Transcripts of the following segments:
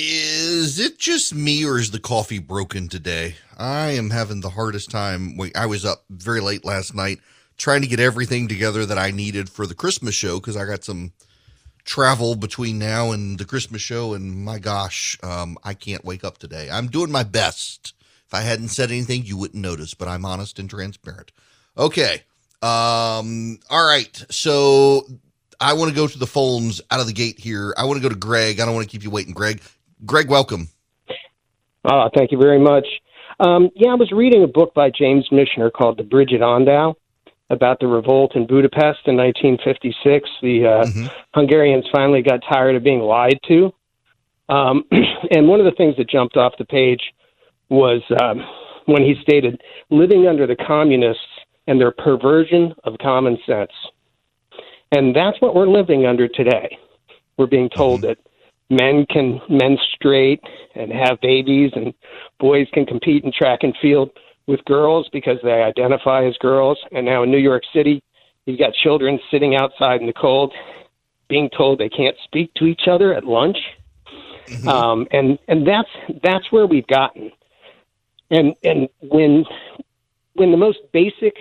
Is it just me or is the coffee broken today? I am having the hardest time. Wait, I was up very late last night trying to get everything together that I needed for the Christmas show because I got some travel between now and the Christmas show. And my gosh, um, I can't wake up today. I'm doing my best. If I hadn't said anything, you wouldn't notice, but I'm honest and transparent. Okay. Um, all right. So I want to go to the phones out of the gate here. I want to go to Greg. I don't want to keep you waiting, Greg. Greg, welcome. Uh, thank you very much. Um, yeah, I was reading a book by James Michener called The Bridge at Andau about the revolt in Budapest in 1956. The uh, mm-hmm. Hungarians finally got tired of being lied to. Um, and one of the things that jumped off the page was um, when he stated, living under the communists and their perversion of common sense. And that's what we're living under today. We're being told mm-hmm. that men can menstruate and have babies, and boys can compete in track and field with girls because they identify as girls. And now in New York City, you've got children sitting outside in the cold, being told they can't speak to each other at lunch. Mm-hmm. Um, and and that's that's where we've gotten. And and when when the most basic,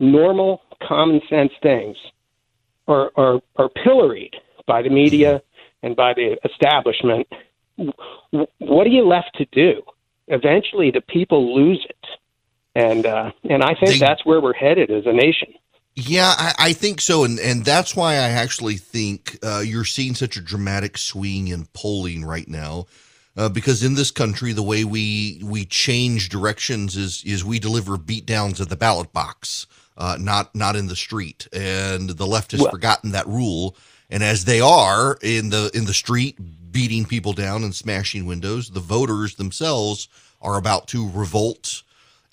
normal, common sense things are are, are pilloried by the media and by the establishment, what are you left to do? Eventually, the people lose it, and uh, and I think they, that's where we're headed as a nation. Yeah, I, I, think so, and and that's why I actually think uh, you're seeing such a dramatic swing in polling right now. Uh, because in this country, the way we we change directions is is we deliver beatdowns at the ballot box, uh, not not in the street, and the left has well, forgotten that rule and as they are in the in the street beating people down and smashing windows, the voters themselves are about to revolt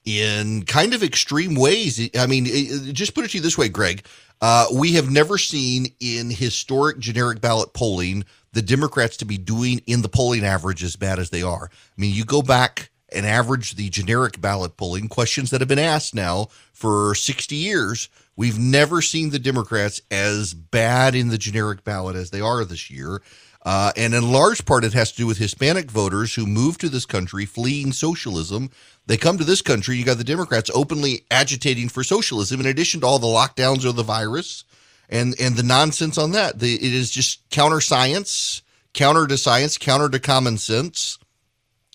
in kind of extreme ways. I mean, just put it to you this way, Greg. Uh, we have never seen in historic generic ballot polling the Democrats to be doing in the polling average as bad as they are. I mean, you go back and average the generic ballot polling questions that have been asked now for 60 years We've never seen the Democrats as bad in the generic ballot as they are this year. Uh, and in large part, it has to do with Hispanic voters who moved to this country fleeing socialism. They come to this country. You got the Democrats openly agitating for socialism, in addition to all the lockdowns of the virus and and the nonsense on that. The, it is just counter science, counter to science, counter to common sense.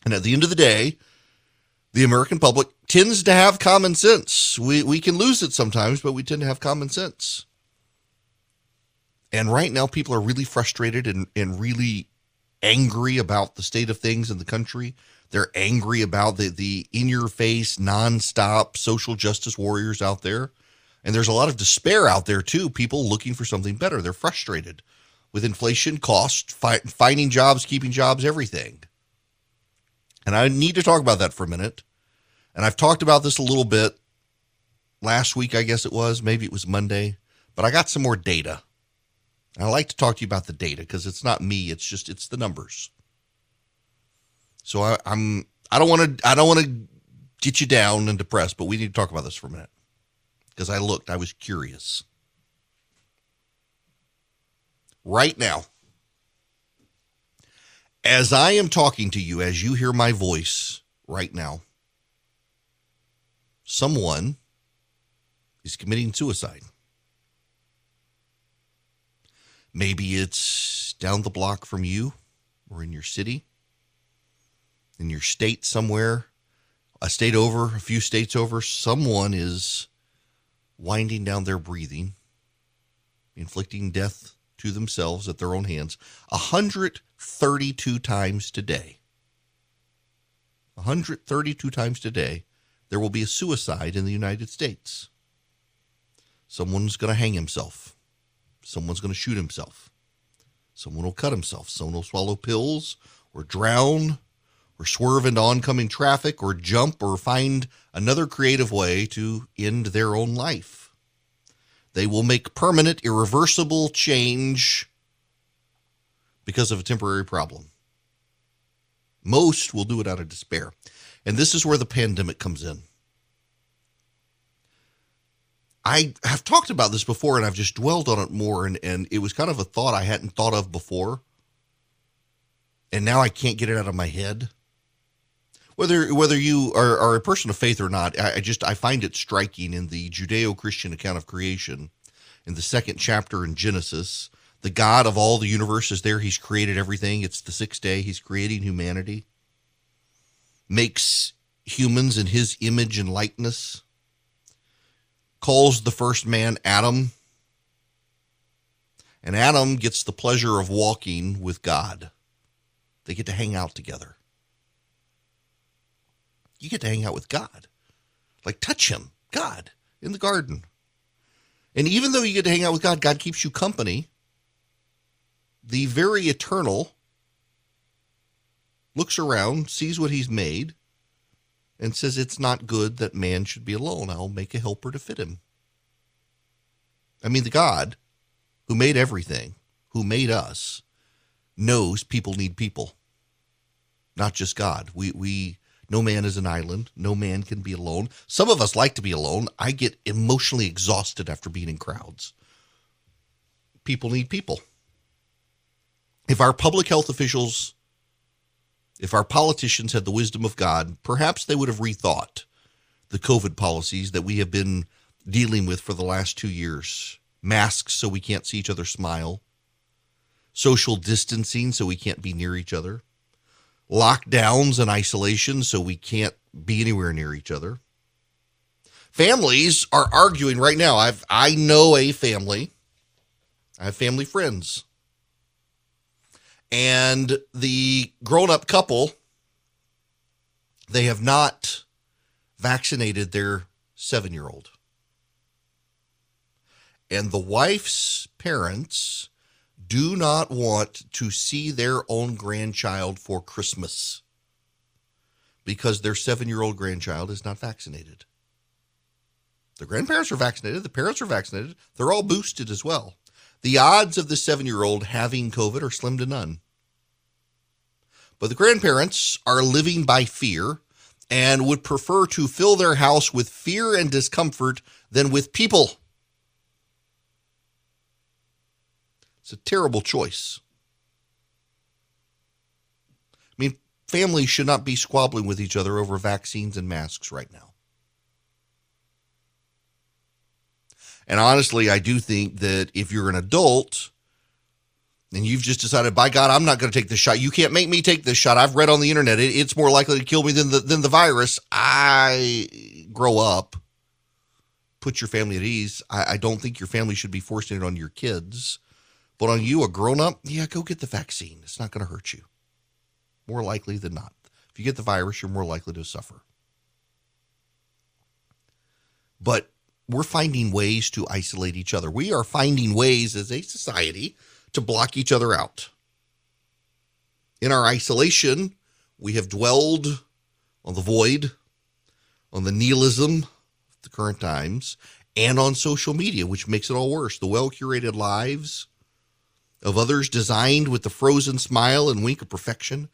And at the end of the day, the American public tends to have common sense. We, we can lose it sometimes, but we tend to have common sense. And right now, people are really frustrated and, and really angry about the state of things in the country. They're angry about the, the in your face, nonstop social justice warriors out there. And there's a lot of despair out there, too. People looking for something better. They're frustrated with inflation, cost, fi- finding jobs, keeping jobs, everything. And I need to talk about that for a minute. And I've talked about this a little bit last week, I guess it was. Maybe it was Monday, but I got some more data. And I like to talk to you about the data because it's not me, it's just it's the numbers. So I, I'm I don't want to I don't want to get you down and depressed, but we need to talk about this for a minute. Because I looked, I was curious. Right now, as I am talking to you, as you hear my voice right now, someone is committing suicide. Maybe it's down the block from you or in your city, in your state somewhere, a state over, a few states over. Someone is winding down their breathing, inflicting death to themselves at their own hands 132 times today. 132 times today, there will be a suicide in the United States. Someone's going to hang himself. Someone's going to shoot himself. Someone will cut himself. Someone will swallow pills or drown or swerve into oncoming traffic or jump or find another creative way to end their own life. They will make permanent, irreversible change because of a temporary problem. Most will do it out of despair. And this is where the pandemic comes in. I have talked about this before and I've just dwelled on it more, and, and it was kind of a thought I hadn't thought of before. and now I can't get it out of my head. Whether whether you are, are a person of faith or not, I, I just I find it striking in the Judeo-Christian account of creation, in the second chapter in Genesis, the God of all the universe is there. He's created everything. It's the sixth day. He's creating humanity. Makes humans in his image and likeness. Calls the first man Adam. And Adam gets the pleasure of walking with God. They get to hang out together. You get to hang out with God. Like touch him, God, in the garden. And even though you get to hang out with God, God keeps you company. The very eternal looks around, sees what he's made, and says, It's not good that man should be alone. I'll make a helper to fit him. I mean, the God who made everything, who made us, knows people need people, not just God. We, we, no man is an island. No man can be alone. Some of us like to be alone. I get emotionally exhausted after being in crowds. People need people. If our public health officials, if our politicians had the wisdom of God, perhaps they would have rethought the COVID policies that we have been dealing with for the last two years masks so we can't see each other smile, social distancing so we can't be near each other, lockdowns and isolation so we can't be anywhere near each other. Families are arguing right now. I've I know a family. I have family friends. And the grown-up couple they have not vaccinated their 7-year-old. And the wife's parents do not want to see their own grandchild for Christmas because their seven year old grandchild is not vaccinated. The grandparents are vaccinated, the parents are vaccinated, they're all boosted as well. The odds of the seven year old having COVID are slim to none. But the grandparents are living by fear and would prefer to fill their house with fear and discomfort than with people. It's a terrible choice. I mean, families should not be squabbling with each other over vaccines and masks right now. And honestly, I do think that if you're an adult and you've just decided, by God, I'm not going to take this shot. You can't make me take this shot. I've read on the internet it, it's more likely to kill me than the than the virus. I grow up. Put your family at ease. I, I don't think your family should be forcing it on your kids. But on you, a grown up, yeah, go get the vaccine. It's not going to hurt you. More likely than not. If you get the virus, you're more likely to suffer. But we're finding ways to isolate each other. We are finding ways as a society to block each other out. In our isolation, we have dwelled on the void, on the nihilism of the current times, and on social media, which makes it all worse. The well curated lives of others designed with the frozen smile and wink of perfection,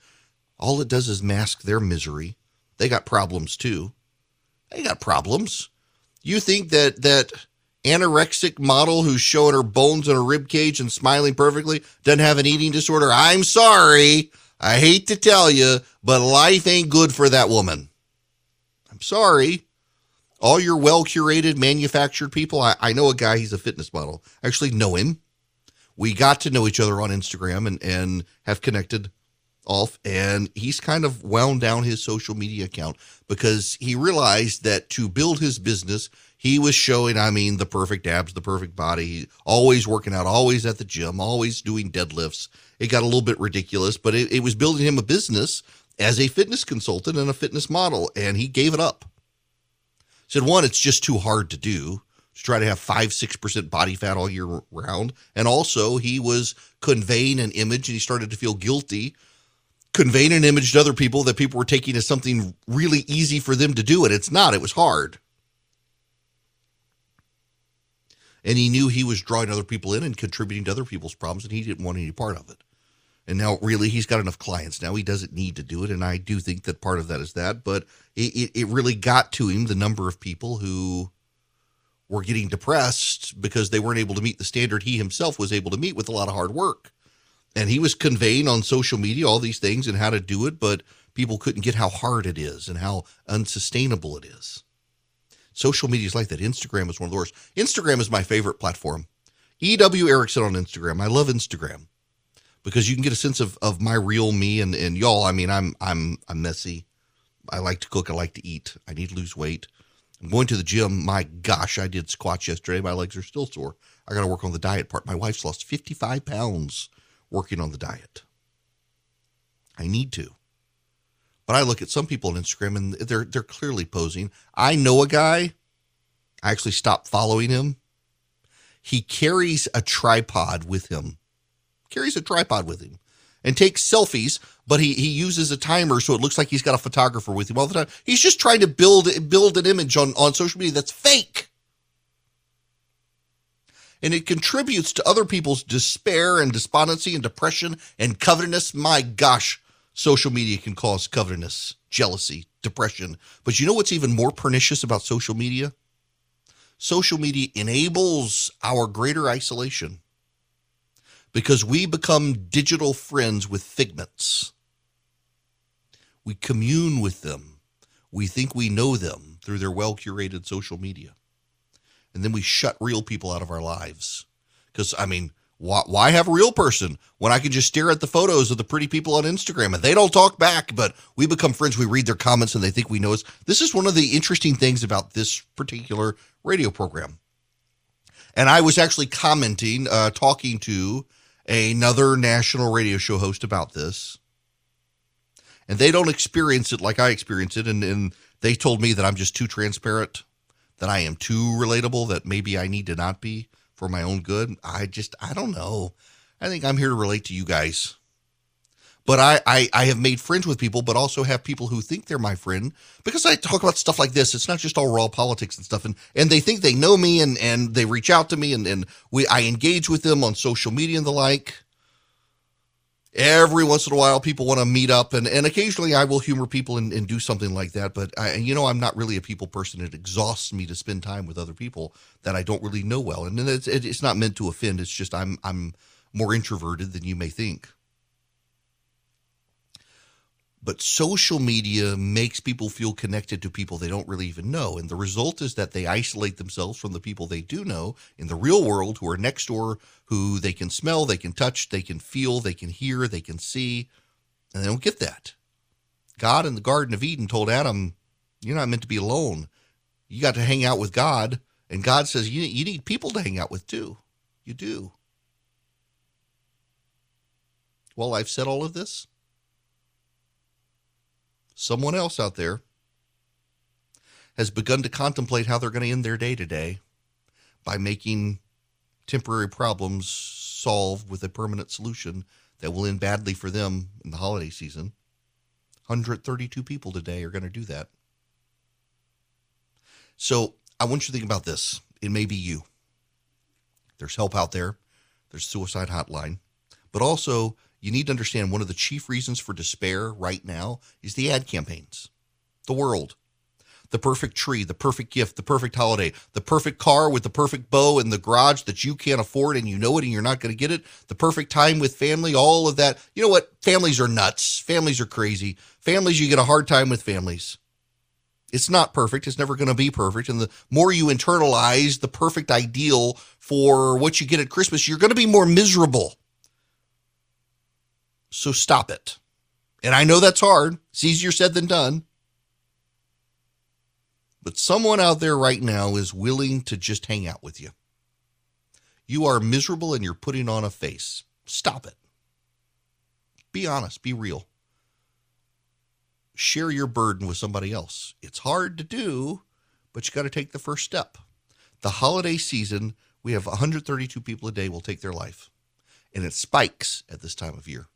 all it does is mask their misery. They got problems too. They got problems. You think that that anorexic model who's showing her bones in her rib cage and smiling perfectly doesn't have an eating disorder? I'm sorry. I hate to tell you, but life ain't good for that woman. I'm sorry. All your well curated, manufactured people. I, I know a guy, he's a fitness model. I actually know him we got to know each other on Instagram and, and have connected off. And he's kind of wound down his social media account because he realized that to build his business, he was showing, I mean, the perfect abs, the perfect body, always working out, always at the gym, always doing deadlifts. It got a little bit ridiculous, but it, it was building him a business as a fitness consultant and a fitness model. And he gave it up. Said, one, it's just too hard to do to try to have five, six percent body fat all year round. And also, he was conveying an image and he started to feel guilty, conveying an image to other people that people were taking as something really easy for them to do. And it's not, it was hard. And he knew he was drawing other people in and contributing to other people's problems, and he didn't want any part of it. And now, really, he's got enough clients now. He doesn't need to do it. And I do think that part of that is that. But it, it, it really got to him the number of people who were getting depressed because they weren't able to meet the standard he himself was able to meet with a lot of hard work. and he was conveying on social media all these things and how to do it, but people couldn't get how hard it is and how unsustainable it is. Social media is like that. Instagram is one of the worst. Instagram is my favorite platform. EW Erickson on Instagram. I love Instagram because you can get a sense of, of my real me and, and y'all. I mean, I'm I'm I'm messy. I like to cook. I like to eat. I need to lose weight. I'm going to the gym. My gosh, I did squats yesterday. My legs are still sore. I got to work on the diet part. My wife's lost 55 pounds working on the diet. I need to. But I look at some people on Instagram and they're they're clearly posing. I know a guy. I actually stopped following him. He carries a tripod with him. Carries a tripod with him and takes selfies, but he he uses a timer so it looks like he's got a photographer with him all the time. He's just trying to build build an image on on social media that's fake. And it contributes to other people's despair and despondency and depression and covetousness. My gosh, social media can cause covetousness, jealousy, depression. But you know what's even more pernicious about social media? Social media enables our greater isolation because we become digital friends with figments. We commune with them. We think we know them through their well curated social media. And then we shut real people out of our lives. Because, I mean, why, why have a real person when I can just stare at the photos of the pretty people on Instagram and they don't talk back, but we become friends. We read their comments and they think we know us. This is one of the interesting things about this particular radio program. And I was actually commenting, uh, talking to another national radio show host about this. And they don't experience it like I experience it. And, and they told me that I'm just too transparent, that I am too relatable, that maybe I need to not be for my own good. I just, I don't know. I think I'm here to relate to you guys. But I, I, I have made friends with people, but also have people who think they're my friend because I talk about stuff like this. It's not just all raw politics and stuff. And, and they think they know me and, and they reach out to me and, and we, I engage with them on social media and the like. Every once in a while, people want to meet up, and, and occasionally I will humor people and, and do something like that. But I, you know, I'm not really a people person. It exhausts me to spend time with other people that I don't really know well, and it's, it's not meant to offend. It's just I'm I'm more introverted than you may think. But social media makes people feel connected to people they don't really even know. And the result is that they isolate themselves from the people they do know in the real world who are next door, who they can smell, they can touch, they can feel, they can hear, they can see. And they don't get that. God in the Garden of Eden told Adam, You're not meant to be alone. You got to hang out with God. And God says, You, you need people to hang out with too. You do. Well, I've said all of this someone else out there has begun to contemplate how they're going to end their day today by making temporary problems solved with a permanent solution that will end badly for them in the holiday season. 132 people today are going to do that. So I want you to think about this. It may be you. There's help out there, there's suicide hotline, but also you need to understand one of the chief reasons for despair right now is the ad campaigns, the world. The perfect tree, the perfect gift, the perfect holiday, the perfect car with the perfect bow in the garage that you can't afford and you know it and you're not going to get it, the perfect time with family, all of that. You know what? Families are nuts. Families are crazy. Families, you get a hard time with families. It's not perfect. It's never going to be perfect. And the more you internalize the perfect ideal for what you get at Christmas, you're going to be more miserable. So stop it. And I know that's hard. It's easier said than done. But someone out there right now is willing to just hang out with you. You are miserable and you're putting on a face. Stop it. Be honest, be real. Share your burden with somebody else. It's hard to do, but you got to take the first step. The holiday season, we have 132 people a day will take their life, and it spikes at this time of year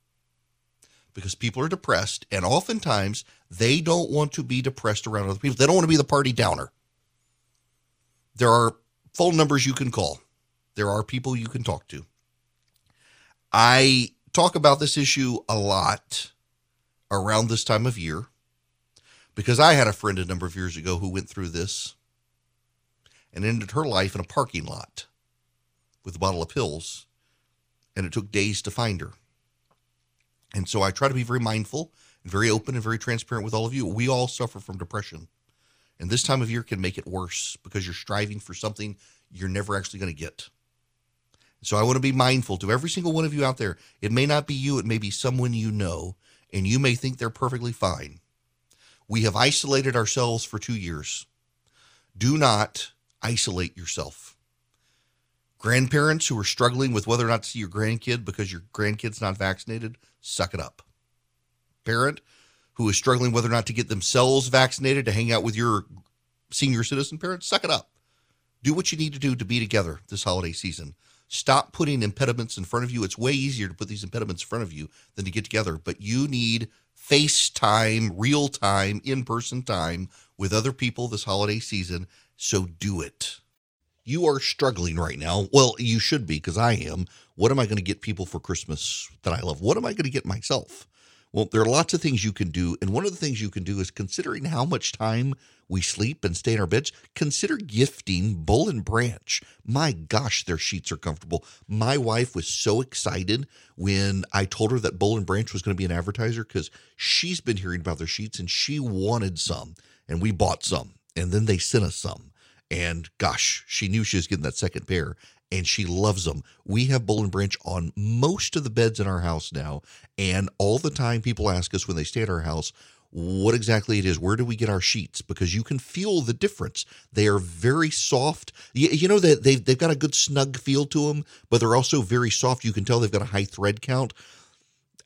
because people are depressed and oftentimes they don't want to be depressed around other people. They don't want to be the party downer. There are phone numbers you can call. There are people you can talk to. I talk about this issue a lot around this time of year because I had a friend a number of years ago who went through this and ended her life in a parking lot with a bottle of pills, and it took days to find her. And so I try to be very mindful and very open and very transparent with all of you. We all suffer from depression. And this time of year can make it worse because you're striving for something you're never actually going to get. So I want to be mindful to every single one of you out there. It may not be you, it may be someone you know, and you may think they're perfectly fine. We have isolated ourselves for two years. Do not isolate yourself. Grandparents who are struggling with whether or not to see your grandkid because your grandkid's not vaccinated, suck it up. Parent who is struggling whether or not to get themselves vaccinated to hang out with your senior citizen parents, suck it up. Do what you need to do to be together this holiday season. Stop putting impediments in front of you. It's way easier to put these impediments in front of you than to get together, but you need FaceTime, real time, in person time with other people this holiday season. So do it. You are struggling right now. Well, you should be because I am. What am I going to get people for Christmas that I love? What am I going to get myself? Well, there are lots of things you can do. And one of the things you can do is considering how much time we sleep and stay in our beds, consider gifting Boll and Branch. My gosh, their sheets are comfortable. My wife was so excited when I told her that Boll and Branch was going to be an advertiser because she's been hearing about their sheets and she wanted some. And we bought some. And then they sent us some. And gosh, she knew she was getting that second pair and she loves them. We have Boll and Branch on most of the beds in our house now. And all the time people ask us when they stay at our house, what exactly it is. Where do we get our sheets? Because you can feel the difference. They are very soft. You, you know that they've they've got a good snug feel to them, but they're also very soft. You can tell they've got a high thread count.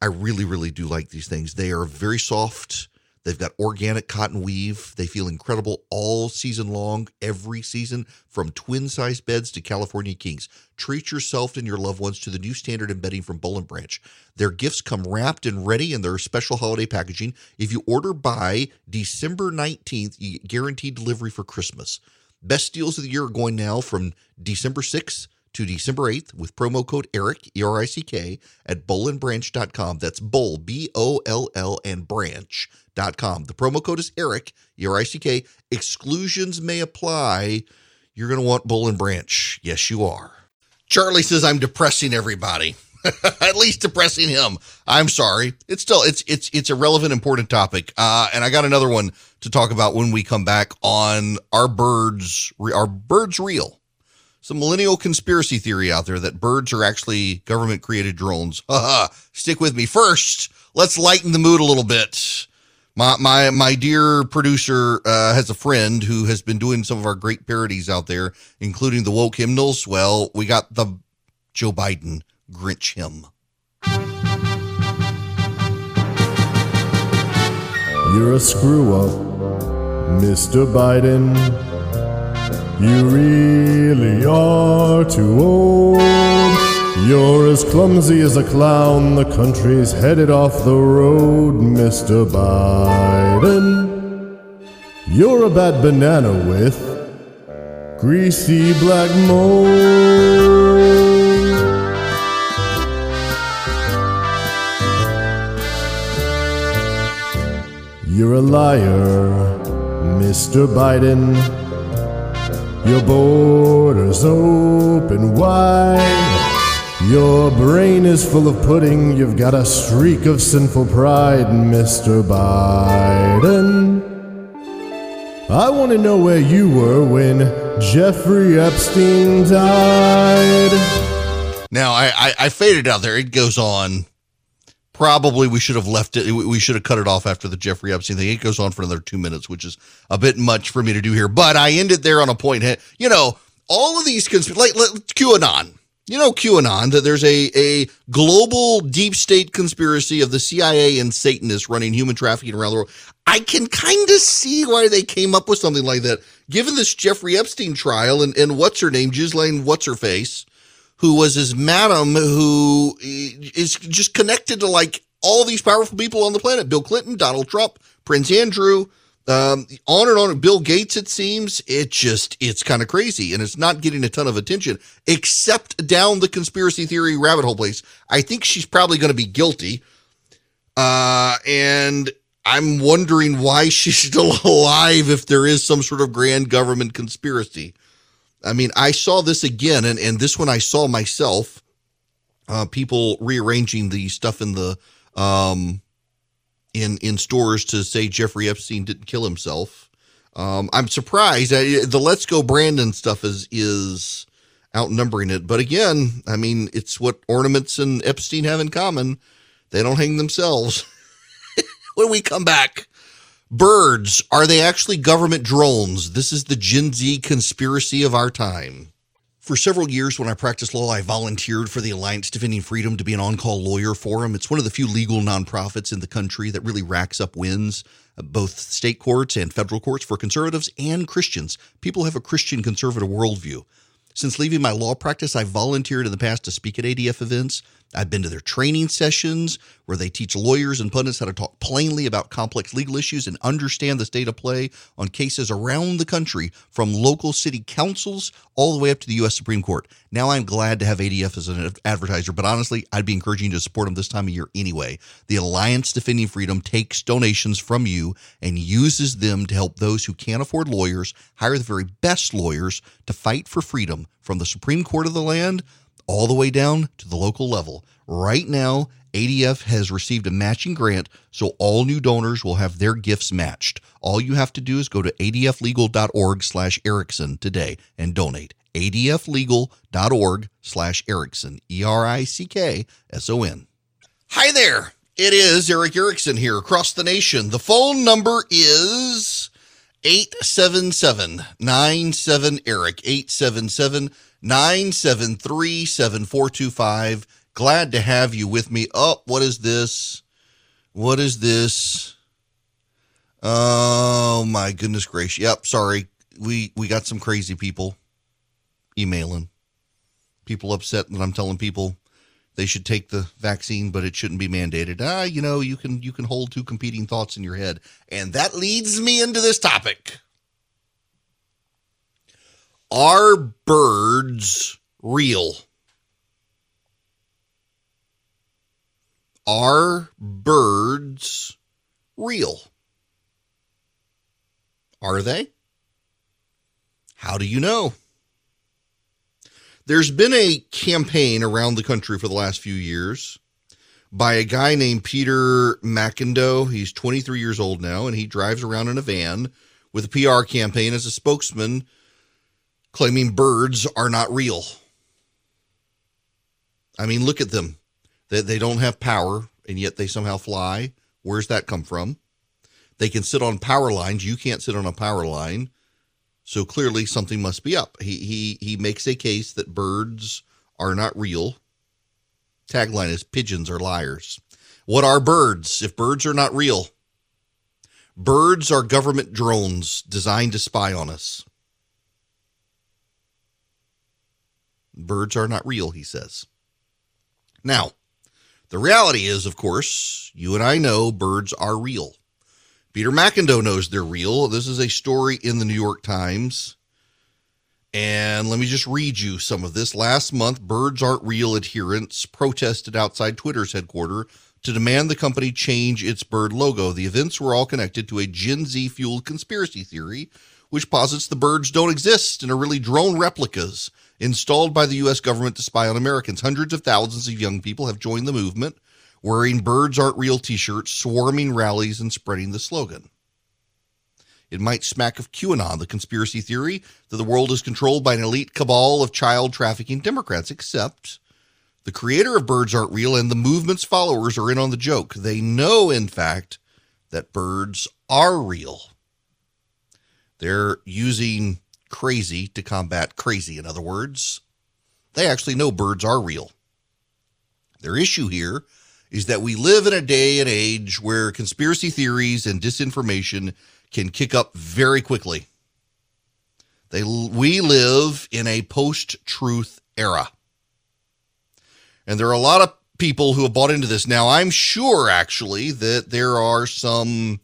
I really, really do like these things. They are very soft. They've got organic cotton weave. They feel incredible all season long, every season, from twin size beds to California Kings. Treat yourself and your loved ones to the new standard in bedding from Boll and Branch. Their gifts come wrapped and ready in their special holiday packaging. If you order by December 19th, you get guaranteed delivery for Christmas. Best deals of the year are going now from December 6th to December 8th with promo code ERICK, E R I C K, at bollandbranch.com. That's Boll, B O L L, and branch.com. The promo code is ERICK, E R I C K. Exclusions may apply. You're going to want Boll and Branch. Yes, you are. Charlie says I'm depressing everybody. At least depressing him. I'm sorry. It's still it's it's it's a relevant, important topic. Uh, and I got another one to talk about when we come back on our birds. Are birds real? Some millennial conspiracy theory out there that birds are actually government created drones. Stick with me. First, let's lighten the mood a little bit. My my my dear producer uh, has a friend who has been doing some of our great parodies out there, including the woke hymnals. Well, we got the Joe Biden Grinch hymn. You're a screw up, Mr. Biden. You really are too old. You're as clumsy as a clown. The country's headed off the road, Mr. Biden. You're a bad banana with greasy black mold. You're a liar, Mr. Biden. Your borders open wide. Your brain is full of pudding. You've got a streak of sinful pride, Mr. Biden. I want to know where you were when Jeffrey Epstein died. Now I, I I faded out there. It goes on. Probably we should have left it. We should have cut it off after the Jeffrey Epstein thing. It goes on for another two minutes, which is a bit much for me to do here. But I ended it there on a point. You know, all of these consp- like, like QAnon. You know QAnon that there's a a global deep state conspiracy of the CIA and Satanists running human trafficking around the world. I can kind of see why they came up with something like that. Given this Jeffrey Epstein trial and and what's her name, Ghislaine what's her face, who was his madam who is just connected to like all these powerful people on the planet Bill Clinton, Donald Trump, Prince Andrew, um, on and on. Bill Gates, it seems. It just, it's kind of crazy and it's not getting a ton of attention except down the conspiracy theory rabbit hole place. I think she's probably going to be guilty. Uh, and I'm wondering why she's still alive if there is some sort of grand government conspiracy. I mean, I saw this again, and, and this one I saw myself. Uh, people rearranging the stuff in the um, in in stores to say Jeffrey Epstein didn't kill himself. Um, I'm surprised. I, the Let's Go Brandon stuff is is outnumbering it. But again, I mean, it's what ornaments and Epstein have in common. They don't hang themselves. when we come back, birds are they actually government drones? This is the Gen Z conspiracy of our time. For several years, when I practiced law, I volunteered for the Alliance Defending Freedom to be an on call lawyer for them. It's one of the few legal nonprofits in the country that really racks up wins, uh, both state courts and federal courts, for conservatives and Christians. People have a Christian conservative worldview. Since leaving my law practice, I've volunteered in the past to speak at ADF events. I've been to their training sessions where they teach lawyers and pundits how to talk plainly about complex legal issues and understand the state of play on cases around the country, from local city councils all the way up to the U.S. Supreme Court. Now I'm glad to have ADF as an advertiser, but honestly, I'd be encouraging you to support them this time of year anyway. The Alliance Defending Freedom takes donations from you and uses them to help those who can't afford lawyers hire the very best lawyers to fight for freedom from the Supreme Court of the land all the way down to the local level. Right now, ADF has received a matching grant, so all new donors will have their gifts matched. All you have to do is go to adflegal.org slash Erickson today and donate. adflegal.org slash Erickson, E-R-I-C-K-S-O-N. Hi there. It is Erick Erickson here across the nation. The phone number is 877-97-ERIC, 877 973 7425. Glad to have you with me. Oh, what is this? What is this? Oh my goodness gracious. Yep, sorry. We we got some crazy people emailing. People upset that I'm telling people they should take the vaccine, but it shouldn't be mandated. Ah, you know, you can you can hold two competing thoughts in your head. And that leads me into this topic. Are birds real? Are birds real? Are they? How do you know? There's been a campaign around the country for the last few years by a guy named Peter McIndoe. He's 23 years old now, and he drives around in a van with a PR campaign as a spokesman claiming birds are not real. I mean, look at them. They, they don't have power, and yet they somehow fly. Where's that come from? They can sit on power lines. You can't sit on a power line. So clearly something must be up. He he he makes a case that birds are not real. Tagline is pigeons are liars. What are birds if birds are not real? Birds are government drones designed to spy on us. Birds are not real, he says. Now, the reality is, of course, you and I know birds are real. Peter McIndoe knows they're real. This is a story in the New York Times. And let me just read you some of this. Last month, Birds Aren't Real adherents protested outside Twitter's headquarters to demand the company change its bird logo. The events were all connected to a Gen Z fueled conspiracy theory, which posits the birds don't exist and are really drone replicas installed by the U.S. government to spy on Americans. Hundreds of thousands of young people have joined the movement, wearing Birds Aren't Real t shirts, swarming rallies, and spreading the slogan. It might smack of QAnon, the conspiracy theory that the world is controlled by an elite cabal of child trafficking Democrats, except the creator of Birds Aren't Real and the movement's followers are in on the joke. They know, in fact, that birds are real. They're using crazy to combat crazy. In other words, they actually know birds are real. Their issue here is that we live in a day and age where conspiracy theories and disinformation can kick up very quickly. They, we live in a post truth era. And there are a lot of people who have bought into this. Now, I'm sure actually that there are some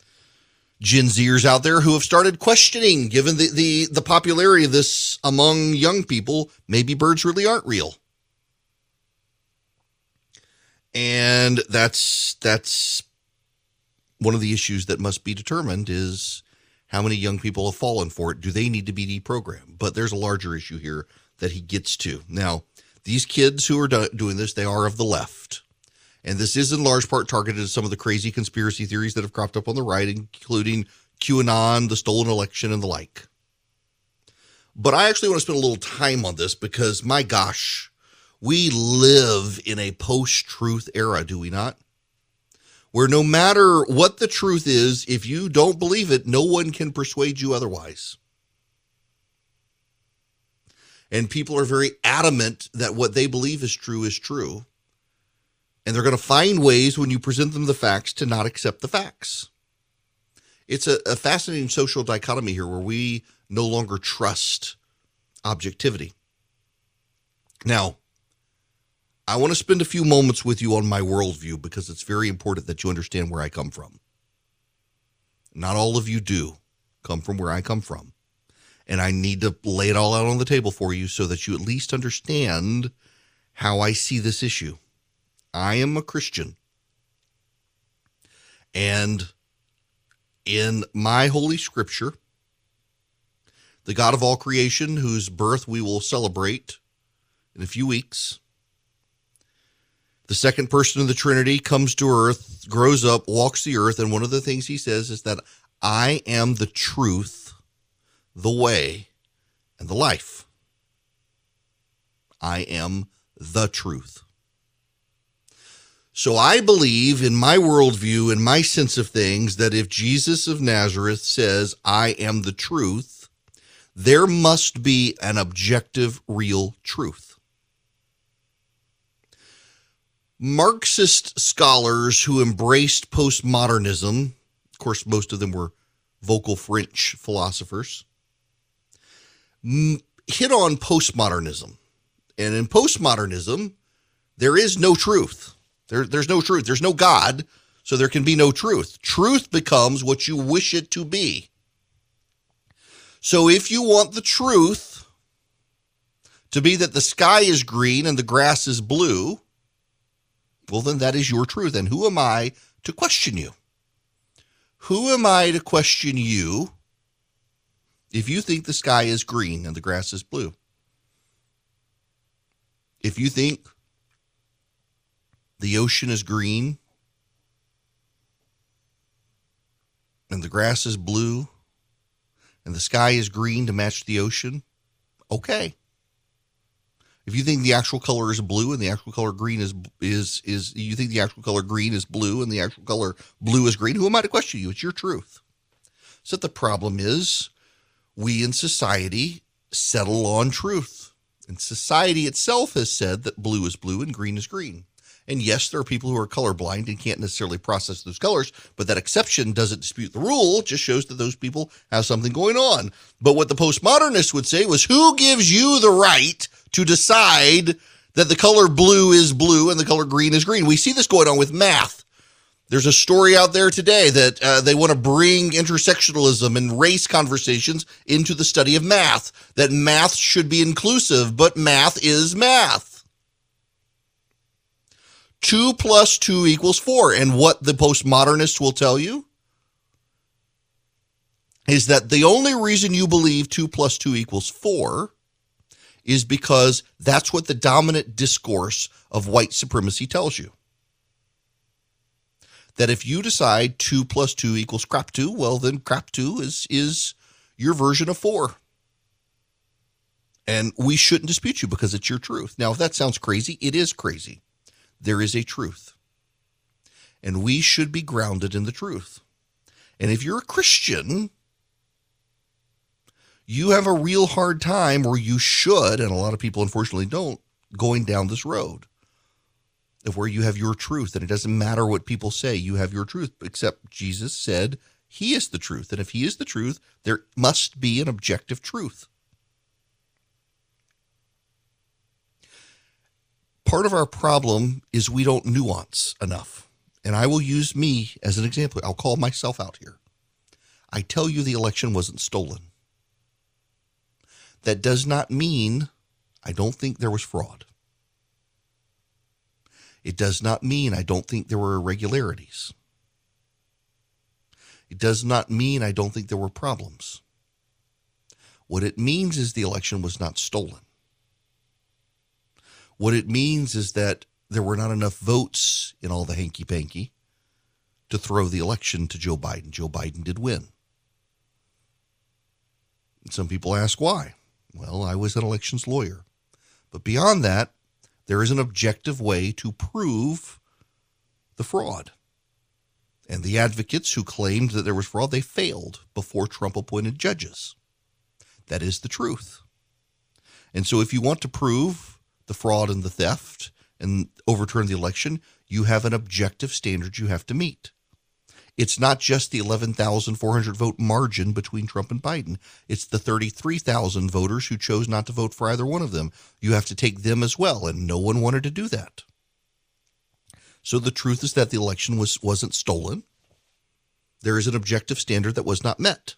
Gen Zers out there who have started questioning, given the, the, the popularity of this among young people, maybe birds really aren't real. And that's that's one of the issues that must be determined is how many young people have fallen for it. Do they need to be deprogrammed? But there's a larger issue here that he gets to. Now, these kids who are do- doing this, they are of the left. And this is in large part targeted at some of the crazy conspiracy theories that have cropped up on the right, including QAnon, the stolen election, and the like. But I actually want to spend a little time on this because, my gosh, we live in a post truth era, do we not? Where no matter what the truth is, if you don't believe it, no one can persuade you otherwise. And people are very adamant that what they believe is true is true. And they're going to find ways when you present them the facts to not accept the facts. It's a, a fascinating social dichotomy here where we no longer trust objectivity. Now, I want to spend a few moments with you on my worldview because it's very important that you understand where I come from. Not all of you do come from where I come from. And I need to lay it all out on the table for you so that you at least understand how I see this issue. I am a Christian. And in my holy scripture, the God of all creation, whose birth we will celebrate in a few weeks, the second person of the Trinity comes to earth, grows up, walks the earth, and one of the things he says is that I am the truth, the way, and the life. I am the truth. So I believe in my worldview and my sense of things that if Jesus of Nazareth says, I am the truth, there must be an objective, real truth. Marxist scholars who embraced postmodernism, of course, most of them were vocal French philosophers, mm, hit on postmodernism. And in postmodernism, there is no truth. There, there's no truth. There's no God, so there can be no truth. Truth becomes what you wish it to be. So if you want the truth to be that the sky is green and the grass is blue, well, then that is your truth. And who am I to question you? Who am I to question you if you think the sky is green and the grass is blue? If you think the ocean is green and the grass is blue and the sky is green to match the ocean, okay. If you think the actual color is blue and the actual color green is is is you think the actual color green is blue and the actual color blue is green, who am I to question you? It's your truth. So the problem is we in society settle on truth. And society itself has said that blue is blue and green is green. And yes, there are people who are colorblind and can't necessarily process those colors, but that exception doesn't dispute the rule, it just shows that those people have something going on. But what the postmodernists would say was who gives you the right to decide that the color blue is blue and the color green is green? We see this going on with math. There's a story out there today that uh, they want to bring intersectionalism and race conversations into the study of math, that math should be inclusive, but math is math. 2 plus 2 equals 4. And what the postmodernists will tell you is that the only reason you believe 2 plus 2 equals 4 is because that's what the dominant discourse of white supremacy tells you. That if you decide 2 plus 2 equals crap 2, well, then crap 2 is, is your version of 4. And we shouldn't dispute you because it's your truth. Now, if that sounds crazy, it is crazy there is a truth. And we should be grounded in the truth. And if you're a Christian, you have a real hard time, or you should, and a lot of people unfortunately don't, going down this road of where you have your truth. And it doesn't matter what people say, you have your truth, except Jesus said he is the truth. And if he is the truth, there must be an objective truth. Part of our problem is we don't nuance enough. And I will use me as an example. I'll call myself out here. I tell you the election wasn't stolen. That does not mean I don't think there was fraud. It does not mean I don't think there were irregularities. It does not mean I don't think there were problems. What it means is the election was not stolen. What it means is that there were not enough votes in all the hanky panky to throw the election to Joe Biden. Joe Biden did win. And some people ask why. Well, I was an elections lawyer. But beyond that, there is an objective way to prove the fraud. And the advocates who claimed that there was fraud, they failed before Trump appointed judges. That is the truth. And so if you want to prove the fraud and the theft and overturn the election, you have an objective standard you have to meet. It's not just the 11,400 vote margin between Trump and Biden. It's the 33,000 voters who chose not to vote for either one of them. You have to take them as well, and no one wanted to do that. So the truth is that the election was wasn't stolen. There is an objective standard that was not met.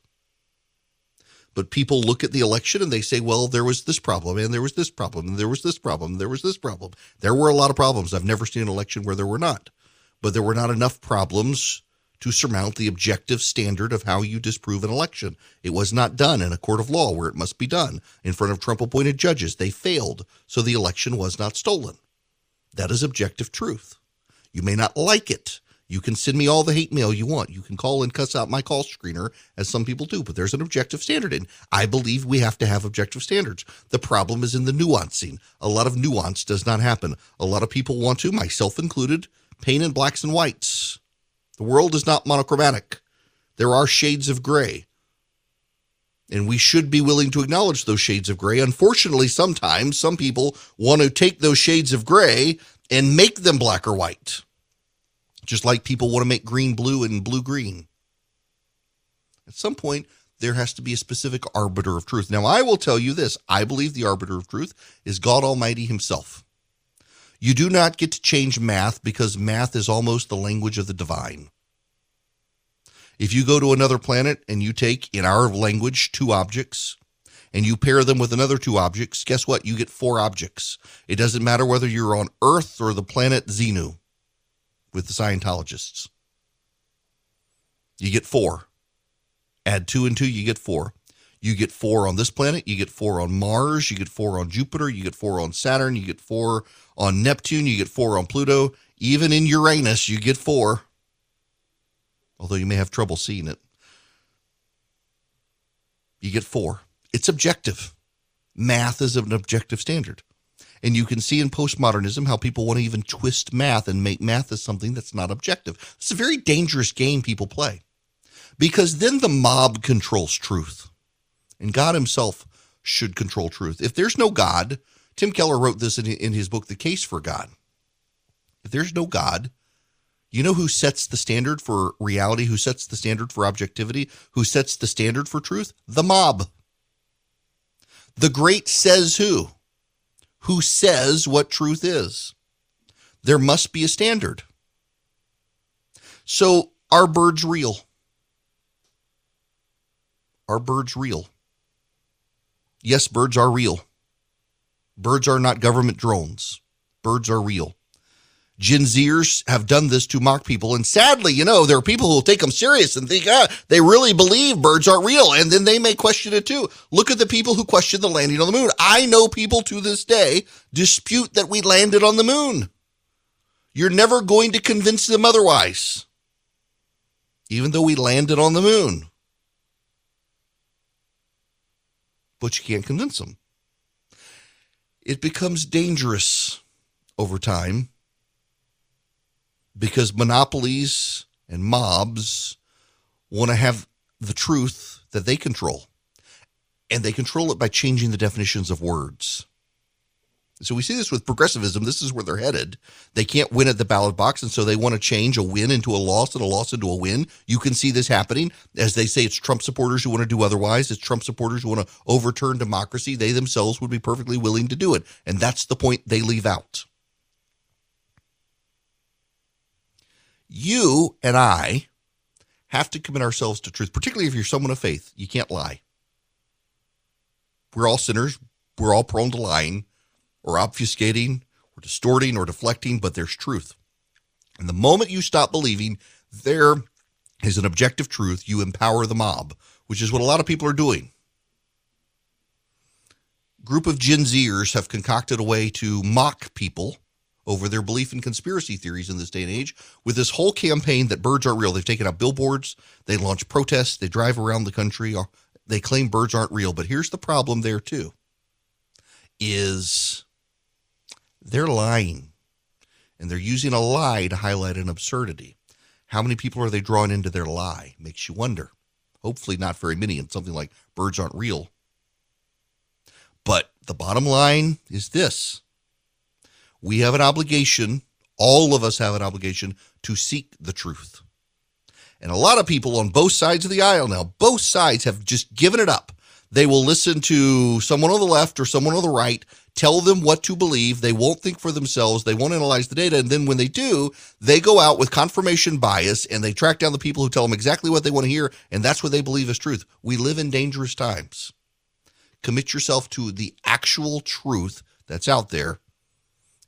But people look at the election and they say, well, there was this problem, and there was this problem, and there was this problem, and there was this problem. There were a lot of problems. I've never seen an election where there were not. But there were not enough problems to surmount the objective standard of how you disprove an election. It was not done in a court of law where it must be done in front of Trump appointed judges. They failed, so the election was not stolen. That is objective truth. You may not like it. You can send me all the hate mail you want. You can call and cuss out my call screener, as some people do, but there's an objective standard. And I believe we have to have objective standards. The problem is in the nuancing. A lot of nuance does not happen. A lot of people want to, myself included, paint in blacks and whites. The world is not monochromatic. There are shades of gray. And we should be willing to acknowledge those shades of gray. Unfortunately, sometimes some people want to take those shades of gray and make them black or white, just like people want to make green blue and blue green. At some point, there has to be a specific arbiter of truth. Now, I will tell you this I believe the arbiter of truth is God Almighty Himself. You do not get to change math because math is almost the language of the divine. If you go to another planet and you take, in our language, two objects and you pair them with another two objects, guess what? You get four objects. It doesn't matter whether you're on Earth or the planet Xenu with the Scientologists. You get four. Add two and two, you get four. You get four on this planet, you get four on Mars, you get four on Jupiter, you get four on Saturn, you get four on Neptune, you get four on Pluto. Even in Uranus, you get four. Although you may have trouble seeing it. You get four. It's objective. Math is an objective standard. And you can see in postmodernism how people want to even twist math and make math as something that's not objective. It's a very dangerous game people play because then the mob controls truth. And God himself should control truth. If there's no God, Tim Keller wrote this in, in his book, The Case for God. If there's no God, you know who sets the standard for reality, who sets the standard for objectivity, who sets the standard for truth? The mob. The great says who? Who says what truth is? There must be a standard. So, are birds real? Are birds real? Yes, birds are real. Birds are not government drones. Birds are real. Gen Zers have done this to mock people. And sadly, you know, there are people who will take them serious and think, ah, they really believe birds are real. And then they may question it too. Look at the people who question the landing on the moon. I know people to this day dispute that we landed on the moon. You're never going to convince them otherwise, even though we landed on the moon. But you can't convince them. It becomes dangerous over time because monopolies and mobs want to have the truth that they control. And they control it by changing the definitions of words. So we see this with progressivism. This is where they're headed. They can't win at the ballot box, and so they want to change a win into a loss and a loss into a win. You can see this happening. As they say, it's Trump supporters who want to do otherwise. It's Trump supporters who want to overturn democracy. They themselves would be perfectly willing to do it. And that's the point they leave out. You and I have to commit ourselves to truth, particularly if you're someone of faith. You can't lie. We're all sinners. We're all prone to lying or obfuscating or distorting or deflecting, but there's truth. And the moment you stop believing there is an objective truth, you empower the mob, which is what a lot of people are doing. Group of Gen Zers have concocted a way to mock people over their belief in conspiracy theories in this day and age with this whole campaign that birds aren't real. They've taken out billboards, they launch protests, they drive around the country, uh, they claim birds aren't real. But here's the problem there too is they're lying and they're using a lie to highlight an absurdity. How many people are they drawing into their lie? Makes you wonder. Hopefully, not very many, and something like birds aren't real. But the bottom line is this we have an obligation, all of us have an obligation to seek the truth. And a lot of people on both sides of the aisle now, both sides have just given it up. They will listen to someone on the left or someone on the right tell them what to believe. They won't think for themselves. They won't analyze the data. And then when they do, they go out with confirmation bias and they track down the people who tell them exactly what they want to hear. And that's what they believe is truth. We live in dangerous times. Commit yourself to the actual truth that's out there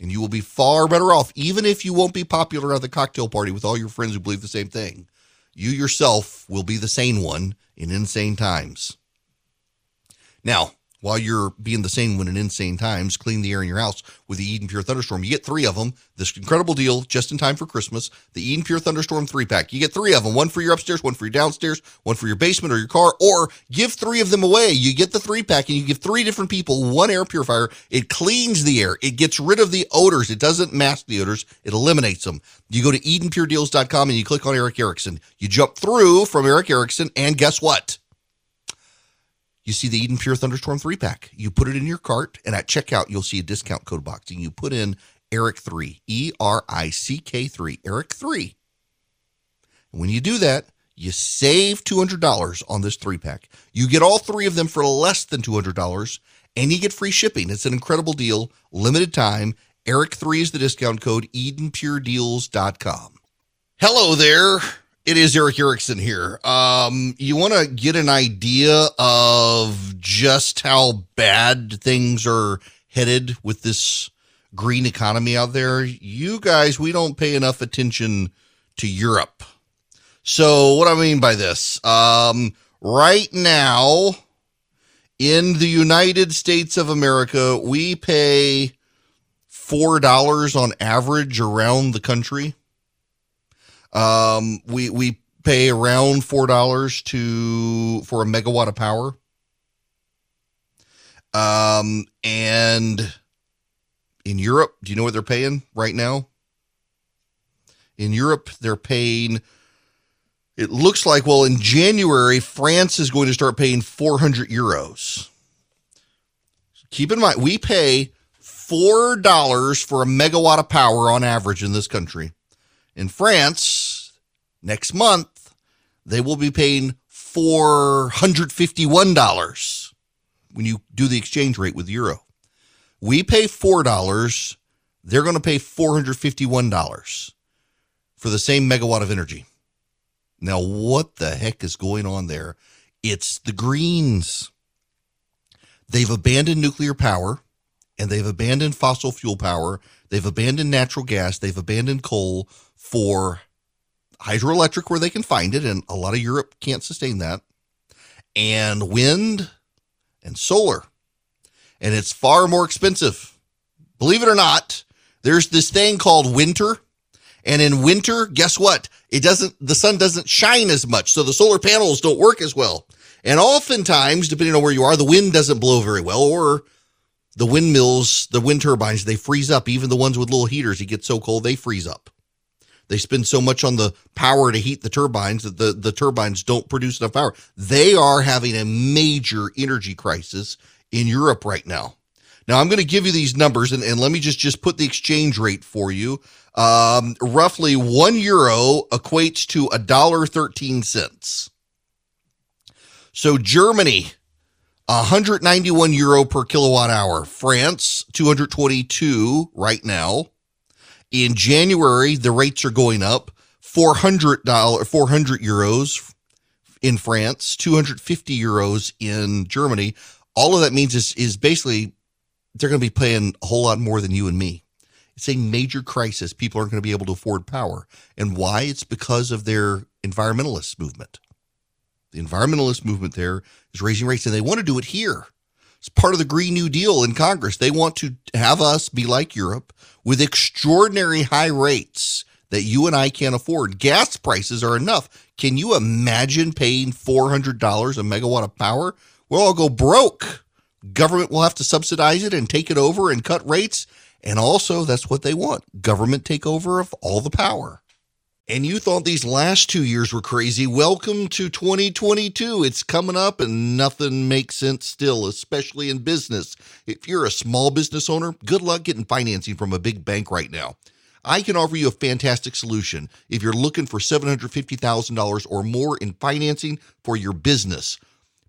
and you will be far better off, even if you won't be popular at the cocktail party with all your friends who believe the same thing. You yourself will be the sane one in insane times. Now, while you're being the same one in insane times, clean the air in your house with the Eden Pure Thunderstorm. You get three of them. This incredible deal just in time for Christmas. The Eden Pure Thunderstorm three pack. You get three of them one for your upstairs, one for your downstairs, one for your basement or your car, or give three of them away. You get the three pack and you give three different people one air purifier. It cleans the air, it gets rid of the odors, it doesn't mask the odors, it eliminates them. You go to EdenPureDeals.com and you click on Erick Erickson. You jump through from Erick Erickson, and guess what? You see the Eden Pure Thunderstorm three pack. You put it in your cart, and at checkout, you'll see a discount code box, and you put in Erick3, E R I C K three, Erick three. And when you do that, you save two hundred dollars on this three pack. You get all three of them for less than two hundred dollars, and you get free shipping. It's an incredible deal, limited time. Erick3 is the discount code. EdenPureDeals.com. Hello there. It is Erick Erickson here. Um, you want to get an idea of just how bad things are headed with this green economy out there? You guys, we don't pay enough attention to Europe. So, what I mean by this, um, right now in the United States of America, we pay $4 on average around the country um, we we pay around four dollars to for a megawatt of power. Um, and in Europe, do you know what they're paying right now? In Europe, they're paying. It looks like well in January, France is going to start paying 400 euros. Keep in mind, we pay four dollars for a megawatt of power on average in this country. In France, next month, they will be paying $451 when you do the exchange rate with euro. We pay $4, they're going to pay $451 for the same megawatt of energy. Now, what the heck is going on there? It's the Greens. They've abandoned nuclear power and they've abandoned fossil fuel power. They've abandoned natural gas. They've abandoned coal for hydroelectric where they can find it, and a lot of Europe can't sustain that, and wind and solar. And it's far more expensive. Believe it or not, there's this thing called winter. And in winter, guess what? It doesn't, the sun doesn't shine as much. So the solar panels don't work as well. And oftentimes, depending on where you are, the wind doesn't blow very well, or the windmills, the wind turbines, they freeze up. Even the ones with little heaters, it gets so cold, they freeze up. They spend so much on the power to heat the turbines that the, the turbines don't produce enough power. They are having a major energy crisis in Europe right now. Now I'm going to give you these numbers and, and let me just, just put the exchange rate for you. Um, roughly one euro equates to a dollar 13 cents. So Germany, 191 euro per kilowatt hour. France, 222 right now. In January, the rates are going up. Four hundred dollar, four hundred euros in France, two hundred fifty euros in Germany. All of that means is is basically they're going to be paying a whole lot more than you and me. It's a major crisis. People aren't going to be able to afford power, and why? It's because of their environmentalist movement. The environmentalist movement there is raising rates, and they want to do it here. It's part of the Green New Deal in Congress. They want to have us be like Europe with extraordinary high rates that you and I can't afford. Gas prices are enough. Can you imagine paying $400 a megawatt of power? We'll all go broke. Government will have to subsidize it and take it over and cut rates. And also, that's what they want government takeover of all the power. And you thought these last two years were crazy. Welcome to 2022. It's coming up and nothing makes sense still, especially in business. If you're a small business owner, good luck getting financing from a big bank right now. I can offer you a fantastic solution if you're looking for $750,000 or more in financing for your business.